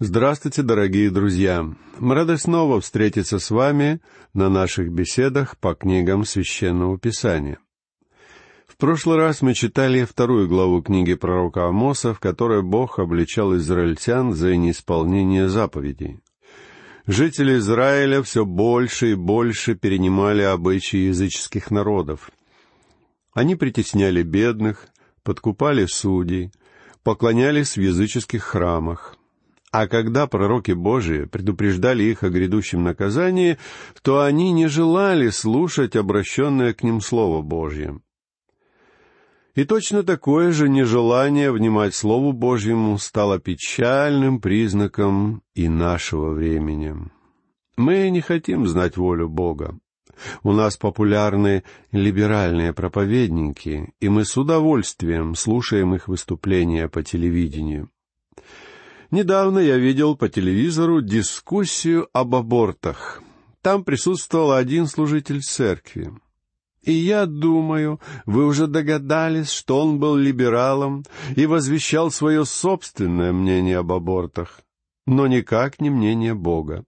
Здравствуйте, дорогие друзья! Мы рады снова встретиться с вами на наших беседах по книгам Священного Писания. В прошлый раз мы читали вторую главу книги пророка Амоса, в которой Бог обличал израильтян за неисполнение заповедей. Жители Израиля все больше и больше перенимали обычаи языческих народов. Они притесняли бедных, подкупали судей, поклонялись в языческих храмах — а когда пророки Божии предупреждали их о грядущем наказании, то они не желали слушать обращенное к ним Слово Божье. И точно такое же нежелание внимать Слову Божьему стало печальным признаком и нашего времени. Мы не хотим знать волю Бога. У нас популярны либеральные проповедники, и мы с удовольствием слушаем их выступления по телевидению. Недавно я видел по телевизору дискуссию об абортах. Там присутствовал один служитель церкви. И я думаю, вы уже догадались, что он был либералом и возвещал свое собственное мнение об абортах, но никак не мнение Бога.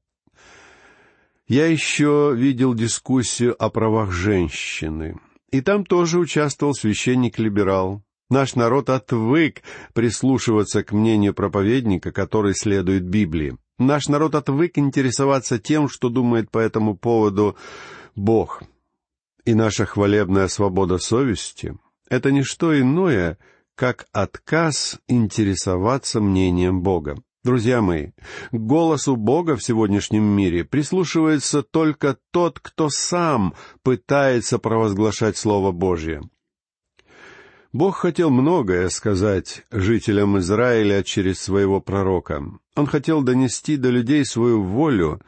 Я еще видел дискуссию о правах женщины, и там тоже участвовал священник-либерал. Наш народ отвык прислушиваться к мнению проповедника, который следует Библии. Наш народ отвык интересоваться тем, что думает по этому поводу Бог. И наша хвалебная свобода совести — это не что иное, как отказ интересоваться мнением Бога. Друзья мои, к голосу Бога в сегодняшнем мире прислушивается только тот, кто сам пытается провозглашать Слово Божье. Бог хотел многое сказать жителям Израиля через своего пророка. Он хотел донести до людей свою волю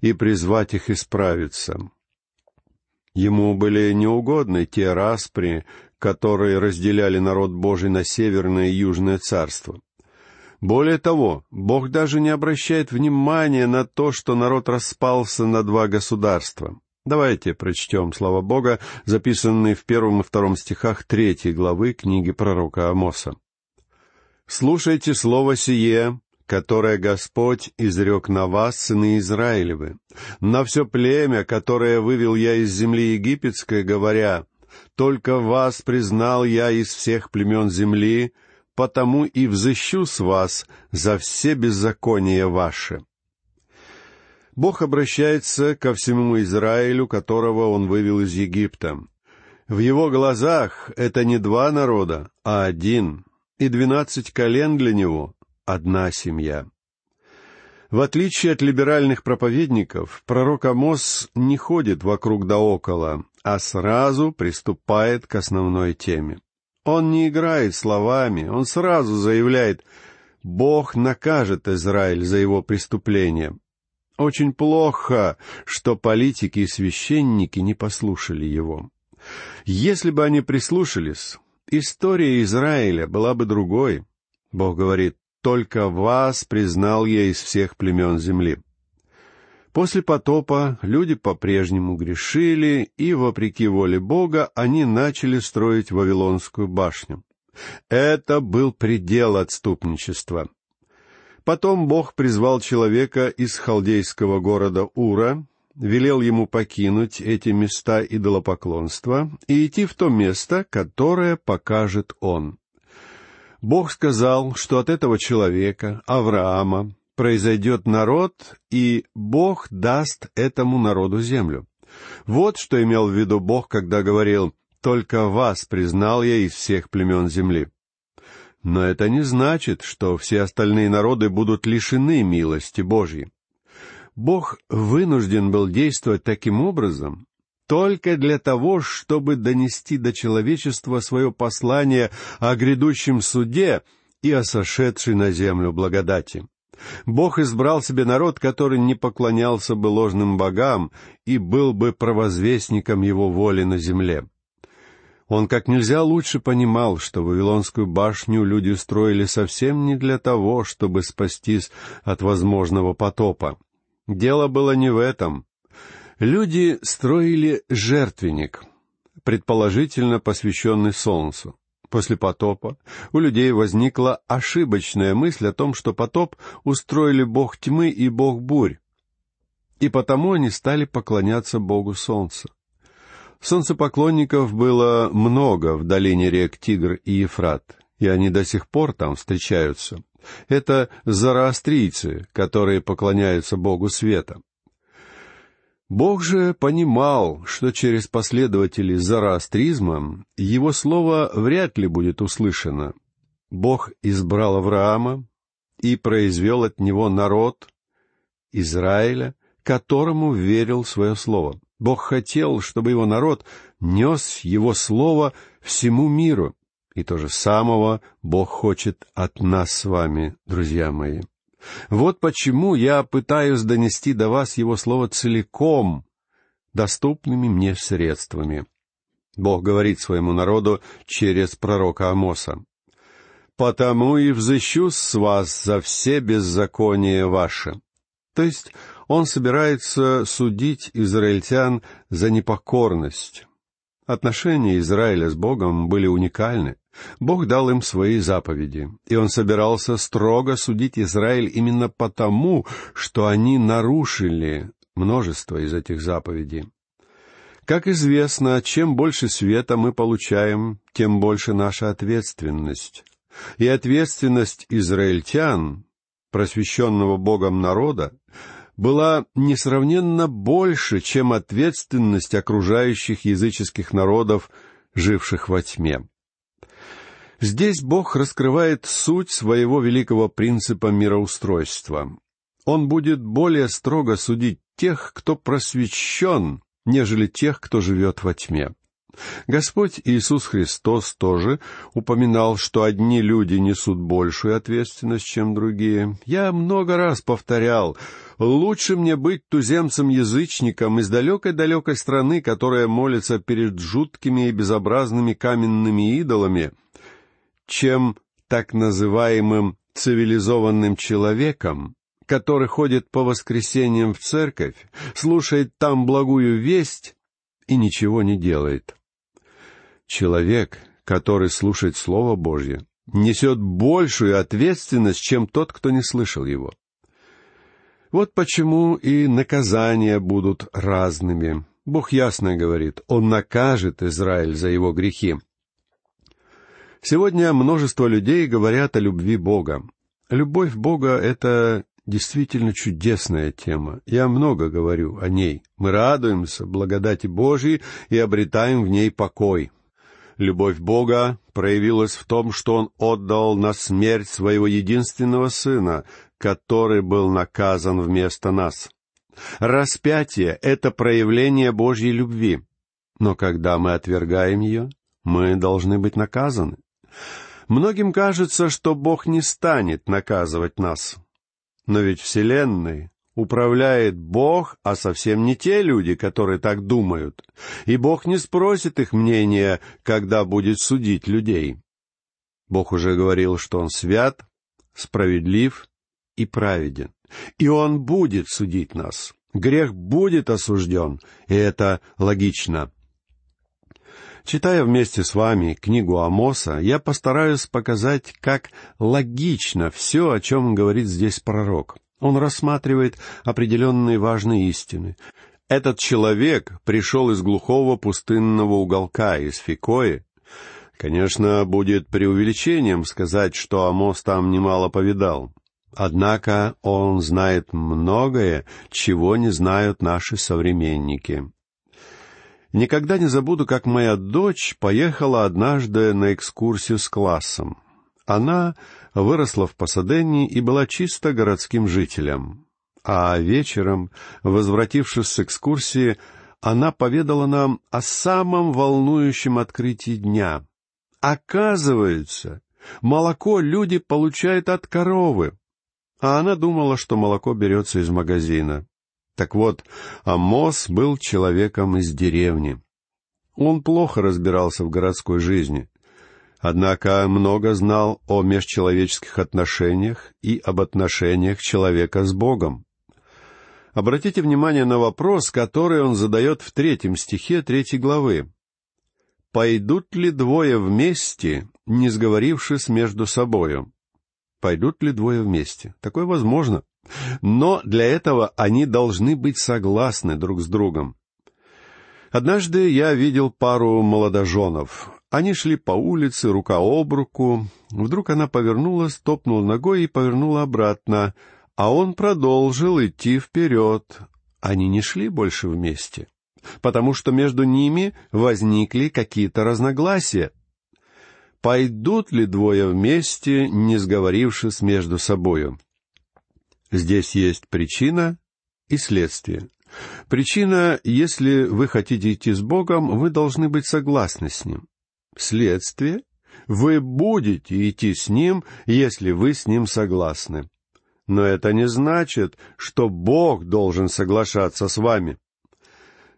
и призвать их исправиться. Ему были неугодны те распри, которые разделяли народ Божий на Северное и Южное царство. Более того, Бог даже не обращает внимания на то, что народ распался на два государства. Давайте прочтем слова Бога, записанные в первом и втором стихах третьей главы книги пророка Амоса. «Слушайте слово сие, которое Господь изрек на вас, сыны Израилевы, на все племя, которое вывел я из земли египетской, говоря, «Только вас признал я из всех племен земли, потому и взыщу с вас за все беззакония ваши». Бог обращается ко всему Израилю, которого Он вывел из Египта. В Его глазах это не два народа, а один, и двенадцать колен для Него — одна семья. В отличие от либеральных проповедников, пророк Амос не ходит вокруг да около, а сразу приступает к основной теме. Он не играет словами, он сразу заявляет «Бог накажет Израиль за его преступление, очень плохо, что политики и священники не послушали его. Если бы они прислушались, история Израиля была бы другой. Бог говорит, «Только вас признал я из всех племен земли». После потопа люди по-прежнему грешили, и, вопреки воле Бога, они начали строить Вавилонскую башню. Это был предел отступничества. Потом Бог призвал человека из халдейского города Ура, велел ему покинуть эти места идолопоклонства и идти в то место, которое покажет он. Бог сказал, что от этого человека, Авраама, произойдет народ, и Бог даст этому народу землю. Вот что имел в виду Бог, когда говорил «Только вас признал я из всех племен земли». Но это не значит, что все остальные народы будут лишены милости Божьей. Бог вынужден был действовать таким образом только для того, чтобы донести до человечества свое послание о грядущем суде и о сошедшей на землю благодати. Бог избрал себе народ, который не поклонялся бы ложным богам и был бы провозвестником его воли на земле. Он как нельзя лучше понимал, что Вавилонскую башню люди строили совсем не для того, чтобы спастись от возможного потопа. Дело было не в этом. Люди строили жертвенник, предположительно посвященный Солнцу. После потопа у людей возникла ошибочная мысль о том, что потоп устроили бог тьмы и бог бурь. И потому они стали поклоняться богу солнца. Солнцепоклонников было много в долине рек Тигр и Ефрат, и они до сих пор там встречаются. Это зороастрийцы, которые поклоняются богу света. Бог же понимал, что через последователей зороастризма его слово вряд ли будет услышано. Бог избрал Авраама и произвел от него народ Израиля, которому верил свое слово. Бог хотел, чтобы его народ нес его слово всему миру. И то же самого Бог хочет от нас с вами, друзья мои. Вот почему я пытаюсь донести до вас Его Слово целиком, доступными мне средствами. Бог говорит своему народу через пророка Амоса. «Потому и взыщу с вас за все беззакония ваши». То есть он собирается судить израильтян за непокорность. Отношения Израиля с Богом были уникальны. Бог дал им свои заповеди, и он собирался строго судить Израиль именно потому, что они нарушили множество из этих заповедей. Как известно, чем больше света мы получаем, тем больше наша ответственность. И ответственность израильтян, просвещенного Богом народа, была несравненно больше, чем ответственность окружающих языческих народов, живших во тьме. Здесь Бог раскрывает суть своего великого принципа мироустройства. Он будет более строго судить тех, кто просвещен, нежели тех, кто живет во тьме. Господь Иисус Христос тоже упоминал, что одни люди несут большую ответственность, чем другие. Я много раз повторял, лучше мне быть туземцем-язычником из далекой-далекой страны, которая молится перед жуткими и безобразными каменными идолами — чем так называемым цивилизованным человеком, который ходит по воскресеньям в церковь, слушает там благую весть и ничего не делает. Человек, который слушает Слово Божье, несет большую ответственность, чем тот, кто не слышал его. Вот почему и наказания будут разными. Бог ясно говорит, Он накажет Израиль за его грехи. Сегодня множество людей говорят о любви Бога. Любовь Бога — это действительно чудесная тема. Я много говорю о ней. Мы радуемся благодати Божьей и обретаем в ней покой. Любовь Бога проявилась в том, что Он отдал на смерть своего единственного Сына, который был наказан вместо нас. Распятие — это проявление Божьей любви. Но когда мы отвергаем ее, мы должны быть наказаны. Многим кажется, что Бог не станет наказывать нас. Но ведь Вселенной управляет Бог, а совсем не те люди, которые так думают. И Бог не спросит их мнения, когда будет судить людей. Бог уже говорил, что Он свят, справедлив и праведен. И Он будет судить нас. Грех будет осужден, и это логично. Читая вместе с вами книгу Амоса, я постараюсь показать, как логично все, о чем говорит здесь пророк. Он рассматривает определенные важные истины. Этот человек пришел из глухого пустынного уголка, из Фикои. Конечно, будет преувеличением сказать, что Амос там немало повидал. Однако он знает многое, чего не знают наши современники. Никогда не забуду, как моя дочь поехала однажды на экскурсию с классом. Она выросла в Пасадене и была чисто городским жителем. А вечером, возвратившись с экскурсии, она поведала нам о самом волнующем открытии дня. Оказывается, молоко люди получают от коровы, а она думала, что молоко берется из магазина. Так вот, Амос был человеком из деревни. Он плохо разбирался в городской жизни, однако много знал о межчеловеческих отношениях и об отношениях человека с Богом. Обратите внимание на вопрос, который он задает в третьем стихе третьей главы. «Пойдут ли двое вместе, не сговорившись между собою. Пойдут ли двое вместе? Такое возможно. Но для этого они должны быть согласны друг с другом. Однажды я видел пару молодоженов. Они шли по улице, рука об руку. Вдруг она повернулась, топнула ногой и повернула обратно, а он продолжил идти вперед. Они не шли больше вместе, потому что между ними возникли какие-то разногласия. Пойдут ли двое вместе, не сговорившись между собою? Здесь есть причина и следствие. Причина, если вы хотите идти с Богом, вы должны быть согласны с Ним. Следствие, вы будете идти с Ним, если вы с Ним согласны. Но это не значит, что Бог должен соглашаться с вами.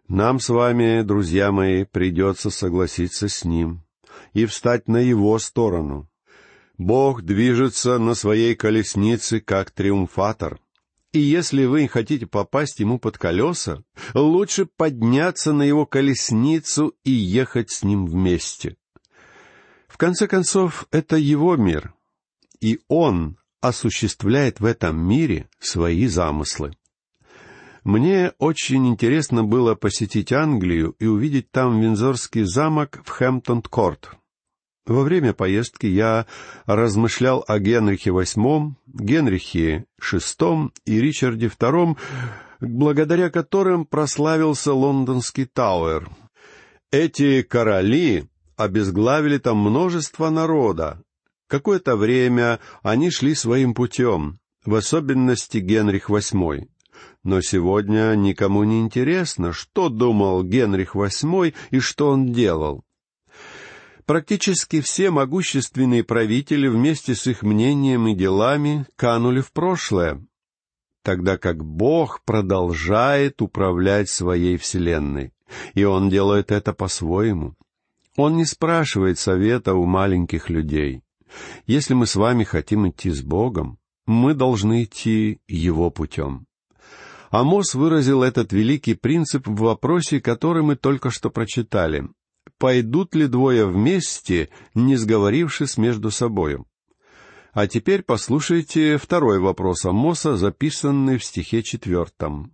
Нам с вами, друзья мои, придется согласиться с Ним и встать на Его сторону. Бог движется на своей колеснице как триумфатор. И если вы хотите попасть ему под колеса, лучше подняться на его колесницу и ехать с ним вместе. В конце концов, это его мир, и он осуществляет в этом мире свои замыслы. Мне очень интересно было посетить Англию и увидеть там Винзорский замок в Хэмптон-Корт. Во время поездки я размышлял о Генрихе VIII, Генрихе VI и Ричарде II, благодаря которым прославился лондонский Тауэр. Эти короли обезглавили там множество народа. Какое-то время они шли своим путем, в особенности Генрих VIII. Но сегодня никому не интересно, что думал Генрих VIII и что он делал. Практически все могущественные правители вместе с их мнением и делами канули в прошлое, тогда как Бог продолжает управлять своей Вселенной, и Он делает это по-своему. Он не спрашивает совета у маленьких людей. Если мы с вами хотим идти с Богом, мы должны идти Его путем. Амос выразил этот великий принцип в вопросе, который мы только что прочитали пойдут ли двое вместе, не сговорившись между собою? А теперь послушайте второй вопрос Амоса, записанный в стихе четвертом.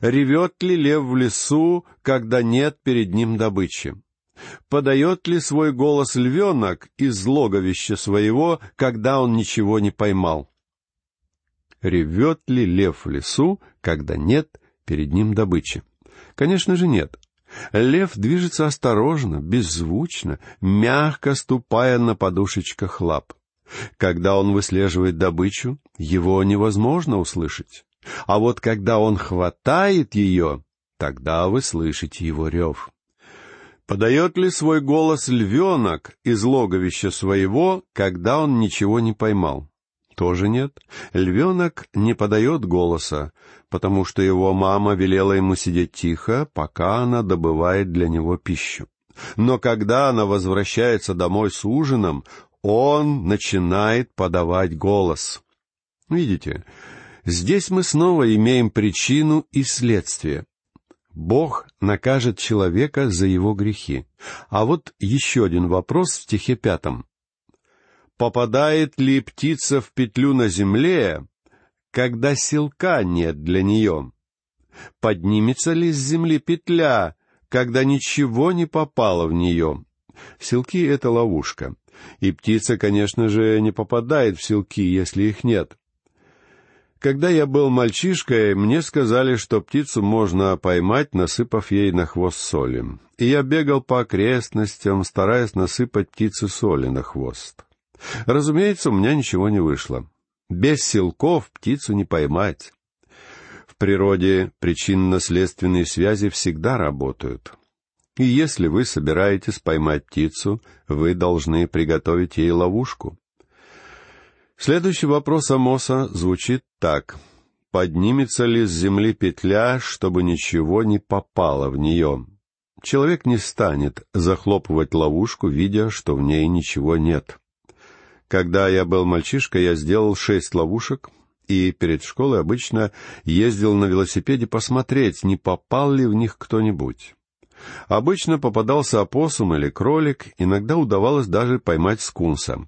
«Ревет ли лев в лесу, когда нет перед ним добычи? Подает ли свой голос львенок из логовища своего, когда он ничего не поймал?» Ревет ли лев в лесу, когда нет перед ним добычи? Конечно же нет. Лев движется осторожно, беззвучно, мягко ступая на подушечках лап. Когда он выслеживает добычу, его невозможно услышать. А вот когда он хватает ее, тогда вы слышите его рев. Подает ли свой голос львенок из логовища своего, когда он ничего не поймал? Тоже нет. Львенок не подает голоса, потому что его мама велела ему сидеть тихо, пока она добывает для него пищу. Но когда она возвращается домой с ужином, он начинает подавать голос. Видите, здесь мы снова имеем причину и следствие. Бог накажет человека за его грехи. А вот еще один вопрос в стихе пятом попадает ли птица в петлю на земле, когда силка нет для нее? Поднимется ли с земли петля, когда ничего не попало в нее? Силки — это ловушка. И птица, конечно же, не попадает в силки, если их нет. Когда я был мальчишкой, мне сказали, что птицу можно поймать, насыпав ей на хвост соли. И я бегал по окрестностям, стараясь насыпать птице соли на хвост. Разумеется, у меня ничего не вышло. Без силков птицу не поймать. В природе причинно-следственные связи всегда работают. И если вы собираетесь поймать птицу, вы должны приготовить ей ловушку. Следующий вопрос Амоса звучит так. Поднимется ли с земли петля, чтобы ничего не попало в нее? Человек не станет захлопывать ловушку, видя, что в ней ничего нет. Когда я был мальчишкой, я сделал шесть ловушек, и перед школой обычно ездил на велосипеде посмотреть, не попал ли в них кто-нибудь. Обычно попадался опоссум или кролик, иногда удавалось даже поймать скунса.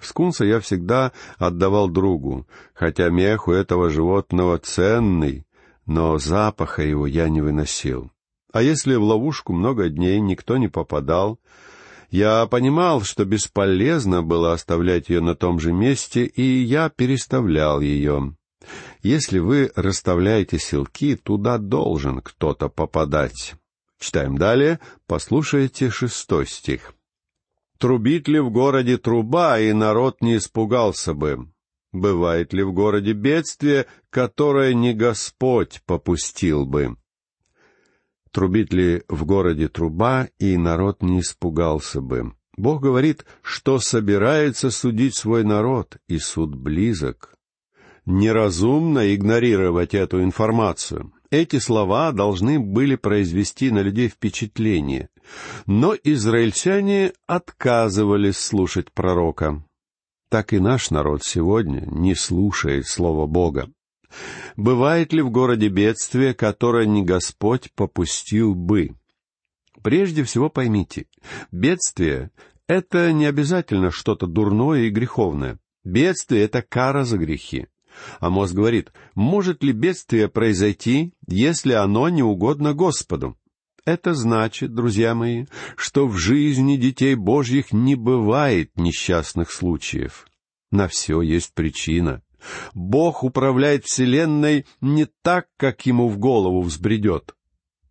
Скунса я всегда отдавал другу, хотя мех у этого животного ценный, но запаха его я не выносил. А если в ловушку много дней никто не попадал, я понимал, что бесполезно было оставлять ее на том же месте, и я переставлял ее. Если вы расставляете селки, туда должен кто-то попадать. Читаем далее, послушайте шестой стих. «Трубит ли в городе труба, и народ не испугался бы? Бывает ли в городе бедствие, которое не Господь попустил бы?» Трубит ли в городе труба, и народ не испугался бы? Бог говорит, что собирается судить свой народ, и суд близок. Неразумно игнорировать эту информацию. Эти слова должны были произвести на людей впечатление. Но израильтяне отказывались слушать пророка. Так и наш народ сегодня не слушает Слова Бога. Бывает ли в городе бедствие, которое не Господь попустил бы? Прежде всего поймите, бедствие — это не обязательно что-то дурное и греховное. Бедствие — это кара за грехи. Амос говорит, может ли бедствие произойти, если оно не угодно Господу? Это значит, друзья мои, что в жизни детей Божьих не бывает несчастных случаев. На все есть причина. Бог управляет Вселенной не так, как ему в голову взбредет.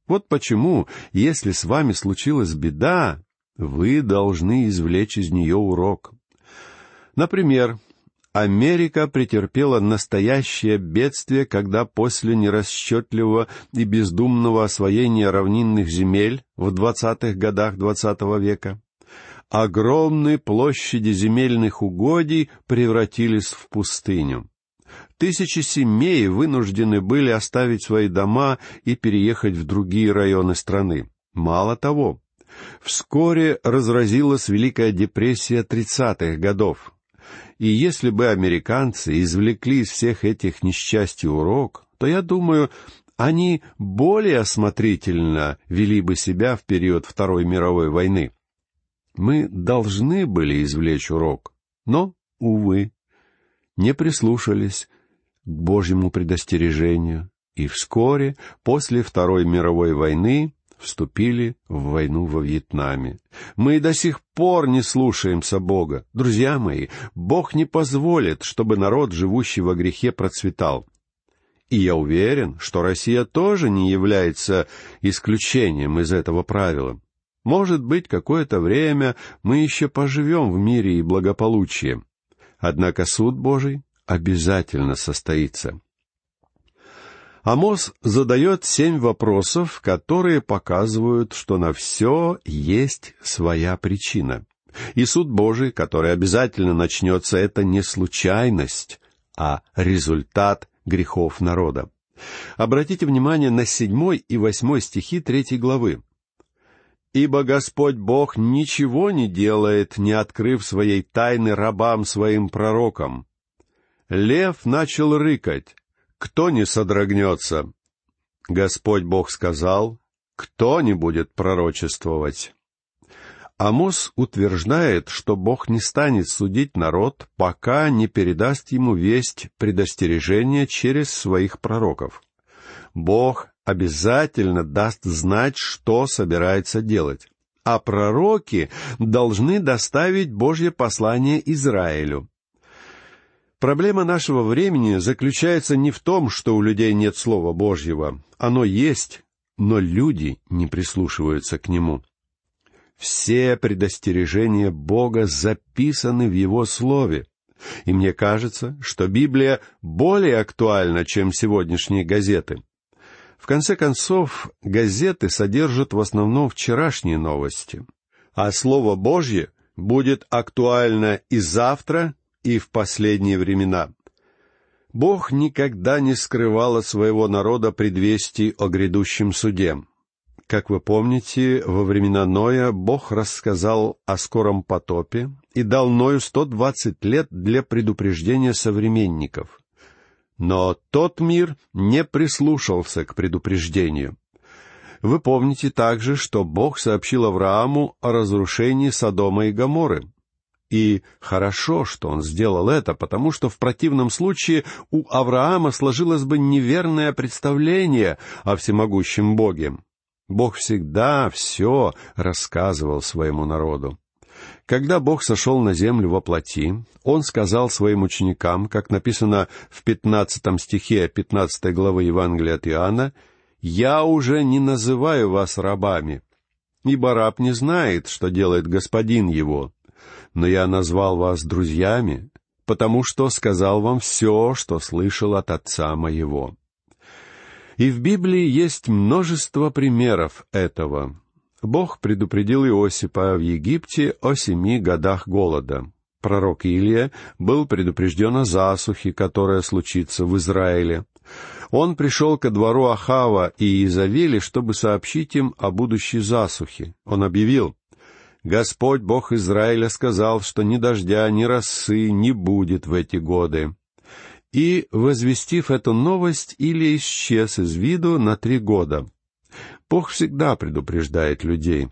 Вот почему, если с вами случилась беда, вы должны извлечь из нее урок. Например, Америка претерпела настоящее бедствие, когда после нерасчетливого и бездумного освоения равнинных земель в двадцатых годах двадцатого века огромные площади земельных угодий превратились в пустыню. Тысячи семей вынуждены были оставить свои дома и переехать в другие районы страны. Мало того, вскоре разразилась Великая депрессия тридцатых годов. И если бы американцы извлекли из всех этих несчастий урок, то, я думаю, они более осмотрительно вели бы себя в период Второй мировой войны. Мы должны были извлечь урок, но, увы, не прислушались к Божьему предостережению, и вскоре, после Второй мировой войны, вступили в войну во Вьетнаме. Мы до сих пор не слушаемся Бога. Друзья мои, Бог не позволит, чтобы народ, живущий во грехе, процветал. И я уверен, что Россия тоже не является исключением из этого правила. Может быть, какое-то время мы еще поживем в мире и благополучии. Однако суд Божий обязательно состоится. Амос задает семь вопросов, которые показывают, что на все есть своя причина. И суд Божий, который обязательно начнется, это не случайность, а результат грехов народа. Обратите внимание на седьмой и восьмой стихи третьей главы. Ибо Господь Бог ничего не делает, не открыв своей тайны рабам своим пророкам. Лев начал рыкать. Кто не содрогнется? Господь Бог сказал, кто не будет пророчествовать? Амос утверждает, что Бог не станет судить народ, пока не передаст ему весть предостережения через своих пророков. Бог обязательно даст знать, что собирается делать. А пророки должны доставить Божье послание Израилю. Проблема нашего времени заключается не в том, что у людей нет Слова Божьего. Оно есть, но люди не прислушиваются к нему. Все предостережения Бога записаны в Его Слове. И мне кажется, что Библия более актуальна, чем сегодняшние газеты. В конце концов, газеты содержат в основном вчерашние новости, а Слово Божье будет актуально и завтра, и в последние времена. Бог никогда не скрывал от своего народа предвестий о грядущем суде. Как вы помните, во времена Ноя Бог рассказал о скором потопе и дал Ною сто двадцать лет для предупреждения современников. Но тот мир не прислушался к предупреждению. Вы помните также, что Бог сообщил Аврааму о разрушении Содома и Гоморы. И хорошо, что он сделал это, потому что в противном случае у Авраама сложилось бы неверное представление о всемогущем Боге. Бог всегда все рассказывал своему народу. Когда Бог сошел на землю во плоти, Он сказал своим ученикам, как написано в пятнадцатом стихе пятнадцатой главы Евангелия от Иоанна, «Я уже не называю вас рабами, ибо раб не знает, что делает господин его, но я назвал вас друзьями, потому что сказал вам все, что слышал от Отца моего». И в Библии есть множество примеров этого. Бог предупредил Иосипа в Египте о семи годах голода. Пророк Илия был предупрежден о засухе, которая случится в Израиле. Он пришел ко двору Ахава и Изавели, чтобы сообщить им о будущей засухе. Он объявил, «Господь Бог Израиля сказал, что ни дождя, ни росы не будет в эти годы и, возвестив эту новость, Илия исчез из виду на три года. Бог всегда предупреждает людей.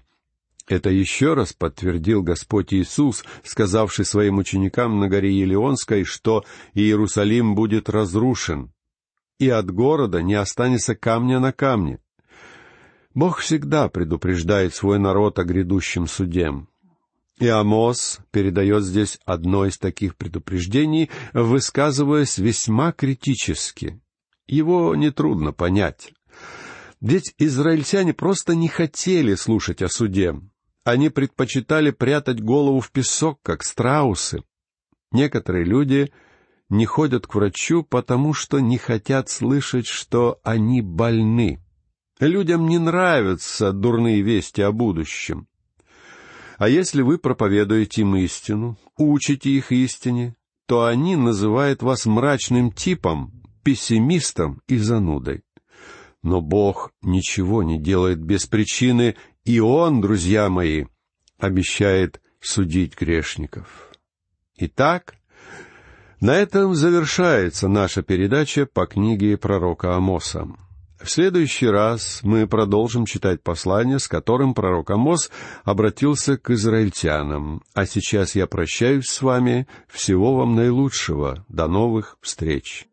Это еще раз подтвердил Господь Иисус, сказавший своим ученикам на горе Елеонской, что Иерусалим будет разрушен, и от города не останется камня на камне. Бог всегда предупреждает свой народ о грядущем суде. И Амос передает здесь одно из таких предупреждений, высказываясь весьма критически. Его нетрудно понять. Ведь израильтяне просто не хотели слушать о суде. Они предпочитали прятать голову в песок, как страусы. Некоторые люди не ходят к врачу, потому что не хотят слышать, что они больны. Людям не нравятся дурные вести о будущем. А если вы проповедуете им истину, учите их истине, то они называют вас мрачным типом, пессимистом и занудой. Но Бог ничего не делает без причины, и Он, друзья мои, обещает судить грешников. Итак, на этом завершается наша передача по книге пророка Амоса. В следующий раз мы продолжим читать послание, с которым пророк Амос обратился к израильтянам. А сейчас я прощаюсь с вами. Всего вам наилучшего. До новых встреч.